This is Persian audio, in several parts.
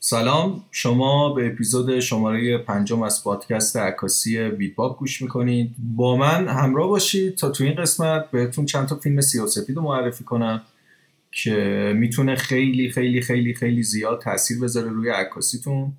سلام. شما به اپیزود شماره پنجم از پادکست عکاسی ویدباب گوش می‌کنید. با من همراه باشید تا تو این قسمت بهتون چند تا فیلم سیاسفید رو معرفی کنم که می‌تونه خیلی خیلی خیلی خیلی زیاد تاثیر بذاره روی عکاسیتون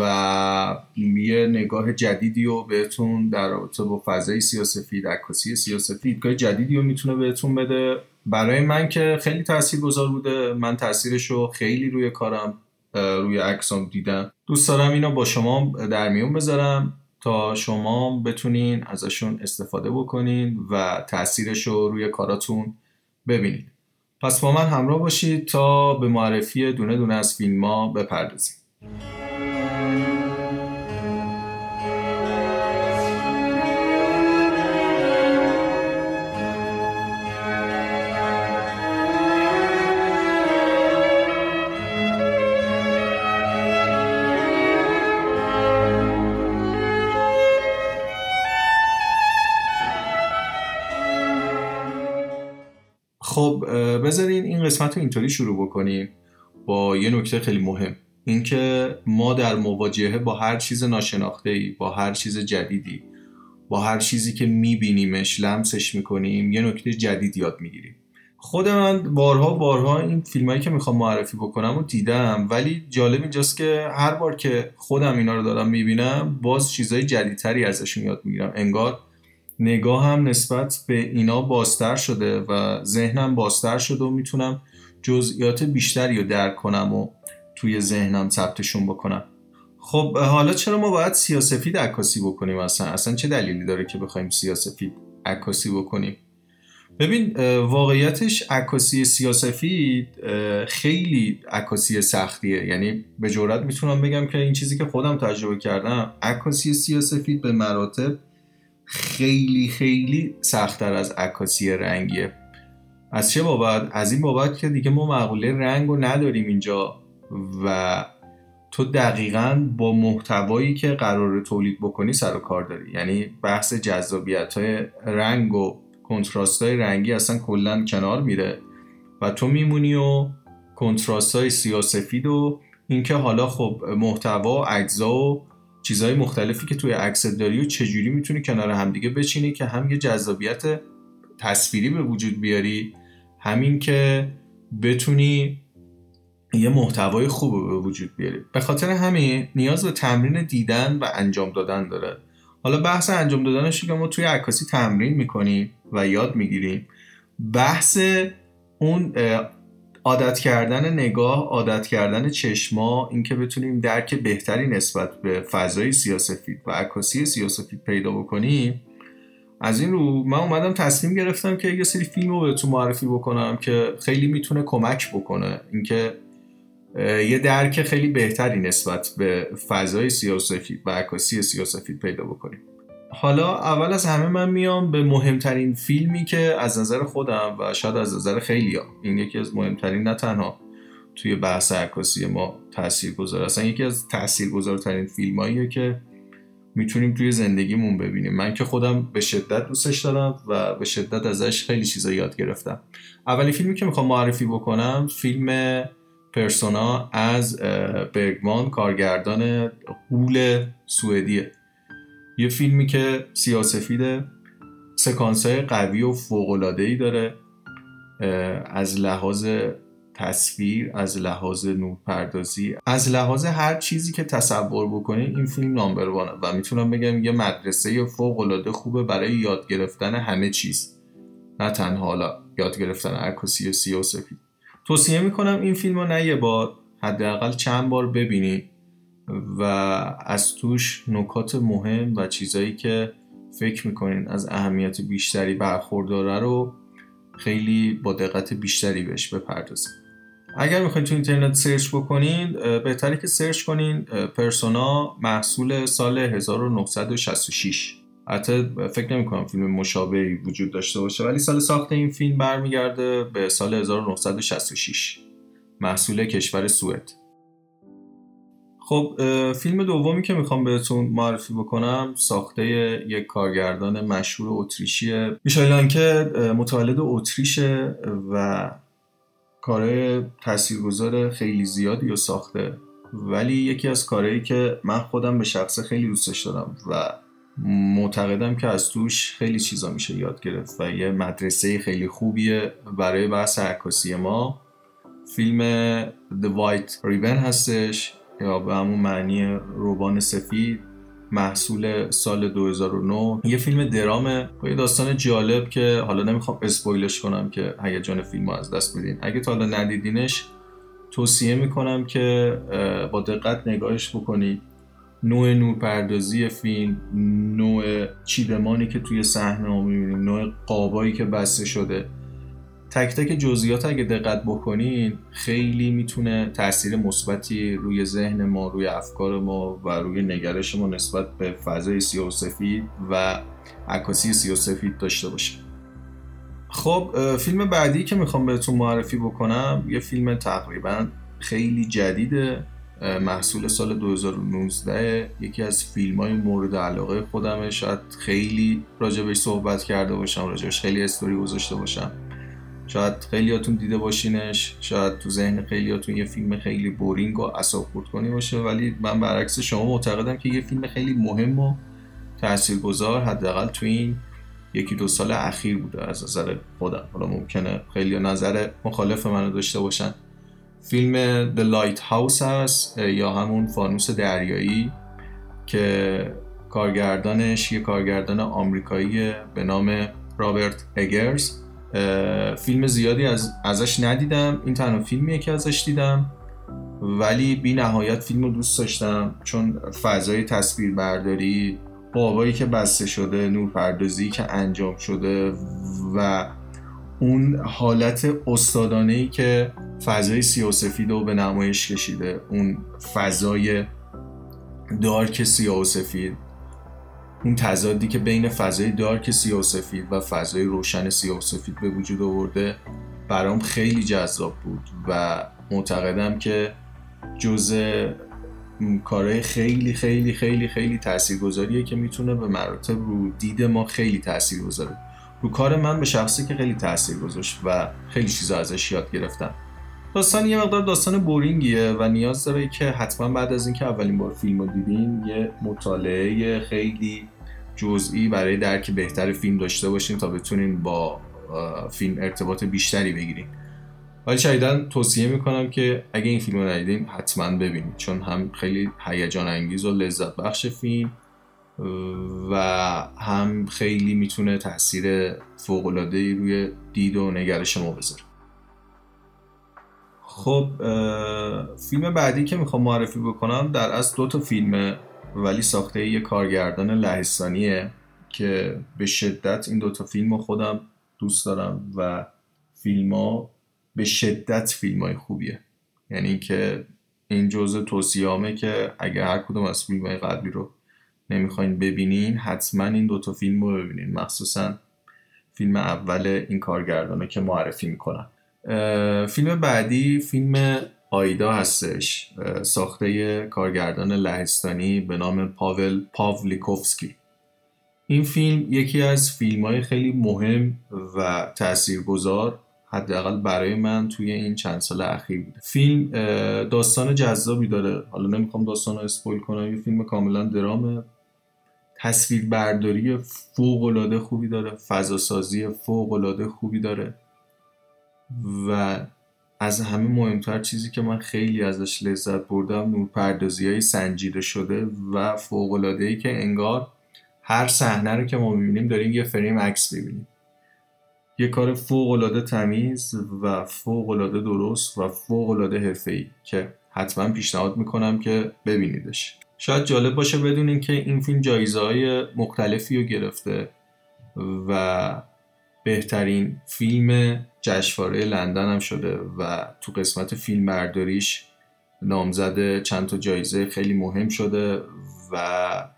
و یه نگاه جدیدی رو بهتون در رابطه با فضای سیاسفید عکاسی سیاسفید دیدگاه جدیدی رو می‌تونه بهتون بده. برای من که خیلی تاثیر گذار بوده. من تاثیرش رو خیلی روی کارم روی عکسام دیدم. دوست دارم اینو با شما در میون بذارم تا شما بتونین ازشون استفاده بکنین و تاثیرش رو روی کاراتون ببینید پس با من همراه باشید تا به معرفی دونه دونه از فیلم ها بپردازیم. بذارین این قسمت رو اینطوری شروع بکنیم با یه نکته خیلی مهم. اینکه ما در مواجهه با هر چیز ناشناخته ای با هر چیز جدیدی با هر چیزی که میبینیمش لمسش می‌کنیم یه نکته جدید یاد می‌گیریم. خود من بارها بارها این فیلمایی که می‌خوام معرفی بکنم رو دیدم ولی جالب اینجاست که هر بار که خودم اینا رو دارم می‌بینم باز چیزای جدیدتری ازشون یاد می‌گیرم. انگار نگاه هم نسبت به اینا بازتر شده و ذهنم بازتر شده و می‌تونم جزئیات بیشتری رو درک کنم و توی ذهنم ثبتشون بکنم. خب حالا چرا ما باید سیاسفید عکاسی بکنیم اصلا؟ اصلا چه دلیلی داره که بخوایم سیاسفید عکاسی بکنیم؟ ببین واقعیتش عکاسی سیاسفید خیلی عکاسی سختیه. یعنی به جورت می‌تونم بگم که این چیزی که خودم تجربه کردم عکاسی سیاسفید به مراتب خیلی خیلی سختتر از عکاسی رنگیه. از چه بابت؟ از این بابت که دیگه ما مقوله رنگ رو نداریم اینجا و تو دقیقا با محتوایی که قرار تولید بکنی سر و کار داری. یعنی بحث جذابیت های رنگ و کنتراست های رنگی اصلا کلا کنار میره و تو میمونی و کنتراست های سیاسفید و اینکه حالا خب محتوا و اجزا و چیزهای مختلفی که توی عکس داری و چجوری می‌تونی کنار همدیگه بچینی که هم یه جذابیت تصویری به وجود بیاری همین که بتونی یه محتوای خوب به وجود بیاری. به خاطر همین نیاز به تمرین دیدن و انجام دادن داره. حالا بحث انجام دادنش که ما توی عکاسی تمرین می‌کنیم و یاد می‌گیریم. بحث اون عادت کردن نگاه عادت کردن چشما اینکه بتونیم درک بهتری نسبت به فضای سیاسفید و عکاسی سیاسفید پیدا بکنیم. از این رو من اومدم تصمیم گرفتم که یه سری فیلم رو بهتون معرفی بکنم که خیلی می‌تونه کمک بکنه. اینکه یه درک خیلی بهتری نسبت به فضای سیاسفید و عکاسی سیاسفید پیدا بکنیم. حالا اول از همه من میام به مهمترین فیلمی که از نظر خودم و شاید از نظر خیلی ها این یکی از مهمترین نه تنها توی بحث عکاسی ما تاثیر گذار اصلا یکی از تأثیر گذارترین فیلم که می‌تونیم توی زندگیمون ببینیم. من که خودم به شدت دوستش دارم و به شدت ازش خیلی چیزا یاد گرفتم. اولین فیلمی که می‌خوام معرفی بکنم فیلم پرسونا از برگمان کارگردان قول سوئدیه. یه فیلمی که سیاسفیده سکانس های قوی و ای داره از لحاظ تصویر از لحاظ نورپردازی از لحاظ هر چیزی که تصور بکنید این فیلم نامبر وانه. و می‌تونم بگم یه مدرسه فوق العاده خوبه برای یاد گرفتن همه چیز. نه تنها حالا یاد گرفتن عکاسی سیاه‌سفید. توصیه می‌کنم این فیلم رو نه یه بار حداقل چند بار ببینید و از توش نکات مهم و چیزایی که فکر می‌کنین از اهمیت بیشتری برخورداره رو خیلی با دقت بیشتری بهش بپردازید اگر می‌خواید تو اینترنت search بکنین بهتره که search کنین پرسونا محصول سال 1966 حتی فکر نمی کنم فیلم مشابهی وجود داشته باشه ولی سال ساخت این فیلم برمیگرده به سال 1966 محصول کشور سوئد. خب فیلم دومی که می‌خوام بهتون معرفی بکنم ساخته یک کارگردان مشهور اتریشیه. میشایلان که متولد اتریشه و کارهای تاثیرگذار خیلی زیادی رو ساخته. ولی یکی از کارهایی که من خودم به شخص خیلی دوستش دارم و معتقدم که از توش خیلی چیزا میشه یاد گرفت و یه مدرسه خیلی خوبیه برای بحث عکاسی ما. فیلم The White Ribbon هستش. یا به همون معنی روبان سفید محصول سال 2009 یه فیلم درامه با یه داستان جالب که حالا نمی‌خوام اسپویلش کنم که هیجان فیلم از دست بدین. اگه تا حالا ندیدینش توصیه می‌کنم که با دقت نگاهش بکنید نوع نورپردازی فیلم نوع چیدمانی که توی صحنه ها می‌بینیم نوع قابایی که بسته شده. تک تک جزئیات اگه دقت بکنین خیلی می‌تونه تاثیر مثبتی روی ذهن ما روی افکار ما و روی نگرش ما نسبت به فضای سیاه و عکاسی سیاه و سفید داشته باشه. خب فیلم بعدی که می‌خوام بهتون معرفی بکنم یه فیلم تقریبا خیلی جدیده محصول سال 2019 یکی از فیلم های مورد علاقه خودمه. شاید خیلی راجبش صحبت کرده باشم راجبش خیلی استوری گذاشته باشم. شاید خیلیاتون دیده باشینش شاید تو ذهن خیلیاتون یه فیلم خیلی بورینگ و خورد کنی باشه ولی من برعکس شما معتقدم که یه فیلم خیلی مهم و تاثیرگذار حداقل تو این یکی دو سال اخیر بوده از نظر خودم. حالا ممکنه خیلی نظر مخالف منو داشته باشن. فیلم The Lighthouse هست یا همون فانوس دریایی که کارگردانش یه کارگردان آمریکایی به نام رابرت اگرز. فیلم زیادی از ازش ندیدم. این تنها فیلمیه که ازش دیدم. ولی بی نهایت فیلم رو دوست داشتم. چون فضای تصویر برداری قابایی که بسته شده نورپردازی که انجام شده و اون حالت استادانه ای که فضای سیاسفید رو به نمایش کشیده. اون فضای دارک سیاسفید اون تضادی که بین فضای دارک سیاسفید و فضای روشن سیاسفید به وجود آورده برام خیلی جذاب بود و معتقدم که جزء کارهای خیلی خیلی خیلی خیلی تاثیرگذاریه که می‌تونه به مراتب رو دید ما خیلی تاثیر بذاره رو کار من به شخصی که خیلی تاثیر گذاشت و خیلی چیزا ازش یاد گرفتم. داستان یه مقدار داستان بورینگیه و نیاز داره که حتما بعد از اینکه اولین بار فیلم رو دیدین یه مطالعه خیلی جزئی برای درک بهتر فیلم داشته باشین تا بتونین با فیلم ارتباط بیشتری بگیرین ولی شدیدا توصیه می‌کنم که اگه این فیلم رو ندیدین حتما ببینید. چون هم خیلی هیجان انگیز و لذت بخش فیلم و هم خیلی می‌تونه تاثیر فوق العاده روی دید و نگرش ما بذاره. خب فیلم بعدی که می‌خوام معرفی بکنم در اصل دو تا فیلمه. ولی ساخته یه کارگردان لهستانیه که به شدت این دوتا فیلم رو خودم دوست دارم و فیلم ها به شدت فیلم های خوبیه. یعنی که این جزء توصیامه که اگه هر کدوم از فیلم های قبلی رو نمی‌خواین ببینین حتما این دوتا فیلم رو ببینین. مخصوصا فیلم اول این کارگردانه که معرفی می‌کنم فیلم بعدی فیلم آیدا هستش ساخته کارگردان لهستانی به نام پاول پاولیکوفسکی این فیلم یکی از فیلم های خیلی مهم و تاثیرگذار حداقل برای من توی این چند سال اخیر بوده. فیلم داستان جذابی داره. حالا نمی‌خوام داستان رو اسپویل کنم یه فیلم کاملا درامه. تصویر برداری فوق العاده خوبی داره فضا سازی فوق العاده خوبی داره و از همه مهمتر چیزی که من خیلی ازش لذت بردم نورپردازی های سنجیده شده و فوق العاده ای که انگار هر صحنه رو که ما می‌بینیم داریم یه فریم عکس ببینیم یه کار فوق العاده تمیز و فوق العاده درست و فوق العاده حرفه‌ای که حتما پیشنهاد می‌کنم که ببینیدش. شاید جالب باشه بدونین که این فیلم جایزه های مختلفی رو گرفته و بهترین فیلم جشنواره لندن هم شده و تو قسمت فیلم برداریش نامزد چند تا جایزه خیلی مهم شده و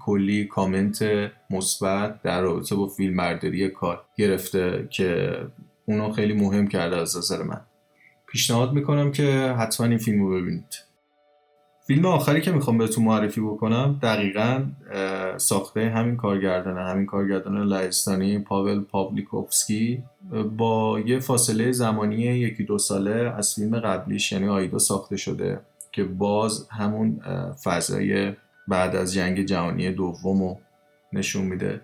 کلی کامنت مثبت در رابطه با فیلم برداری کار گرفته که اونو خیلی مهم کرده از نظر من. پیشنهاد می‌کنم که حتما این فیلم رو ببینید. فیلم آخری که می‌خوام بهتون معرفی بکنم دقیقا ساخته همین کارگردانه. همین کارگردان لهستانی پاول پاولیکوفسکی با یه فاصله زمانی یکی دو ساله از فیلم قبلیش یعنی آیدا ساخته شده که باز همون فضای بعد از جنگ جهانی دوم رو نشون میده.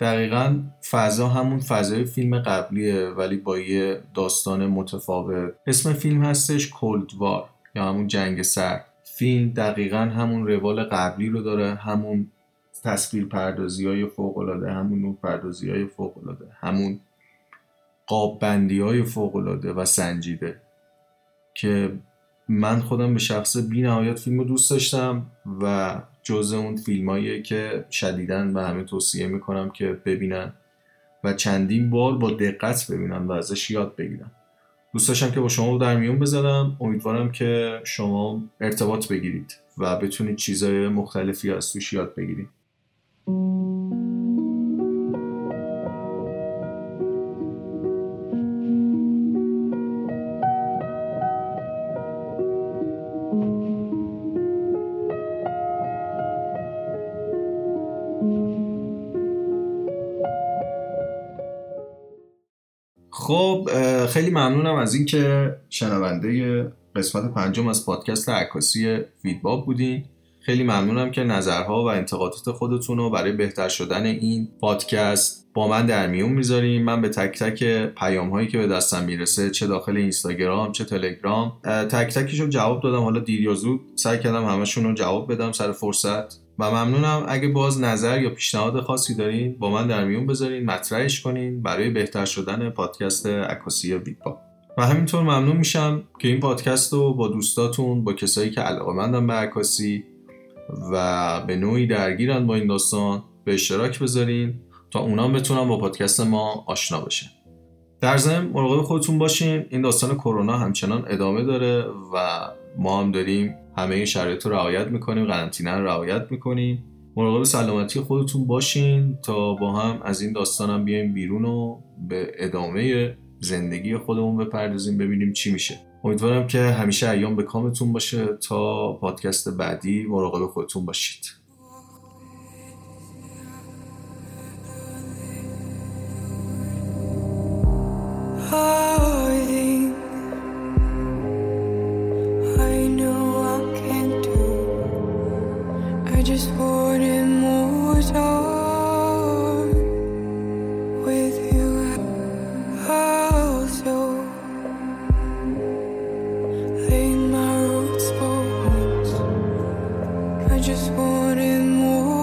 دقیقا فضا همون فضای فیلم قبلیه ولی با یه داستان متفاوت. اسم فیلم هستش کولدوار یا همون جنگ سر فیلم دقیقا همون روال قبلی رو داره همون تصویر پردازی های فوق العاده همون نور پردازی های فوق العاده همون قاب بندی های فوق العاده و سنجیده که من خودم به شخص بی نهایت فیلم رو دوست داشتم و جزء اون فیلمایی که شدیدن و همه توصیه می‌کنم که ببینن و چندین بار با دقت ببینن و ازش یاد بگیرن. دوست داشتم که با شما در میون بذارم. امیدوارم که شما ارتباط بگیرید و بتونید چیزهای مختلفی از توش یاد بگیرید. خب خیلی ممنونم از اینکه شنونده قسمت پنجم از پادکست عکاسی فیدباک بودین. خیلی ممنونم که نظرها و انتقادات خودتون رو برای بهتر شدن این پادکست با من در میون می‌ذارین من به تک تک پیام هایی که به دستم می‌رسه چه داخل اینستاگرام چه تلگرام تک تکش رو جواب دادم. حالا دیر یا زود سعی کردم همشون رو جواب بدم سر فرصت. و ممنونم اگه باز نظر یا پیشنهاد خاصی دارین با من در میون بذارین مطرحش کنین برای بهتر شدن پادکست عکاسی ویپا و همینطور ممنون میشم که این پادکست رو با دوستاتون با کسایی که علاقه مندن به عکاسی و به نوعی درگیرن با این داستان به اشتراک بذارین تا اونام بتونن با پادکست ما آشنا بشن. در ضمن مراقب خودتون باشین. این داستان کرونا همچنان ادامه داره و ما هم داریم همه شرایط رو رعایت می‌کنیم قرنطینه رو رعایت می‌کنیم. مراقب سلامتی خودتون باشین تا با هم از این داستانم بیایم بیرون و به ادامه زندگی خودمون بپردازیم ببینیم چی میشه. امیدوارم که همیشه ایام به کامتون باشه. تا پادکست بعدی مراقب خودتون باشید. just wanted more.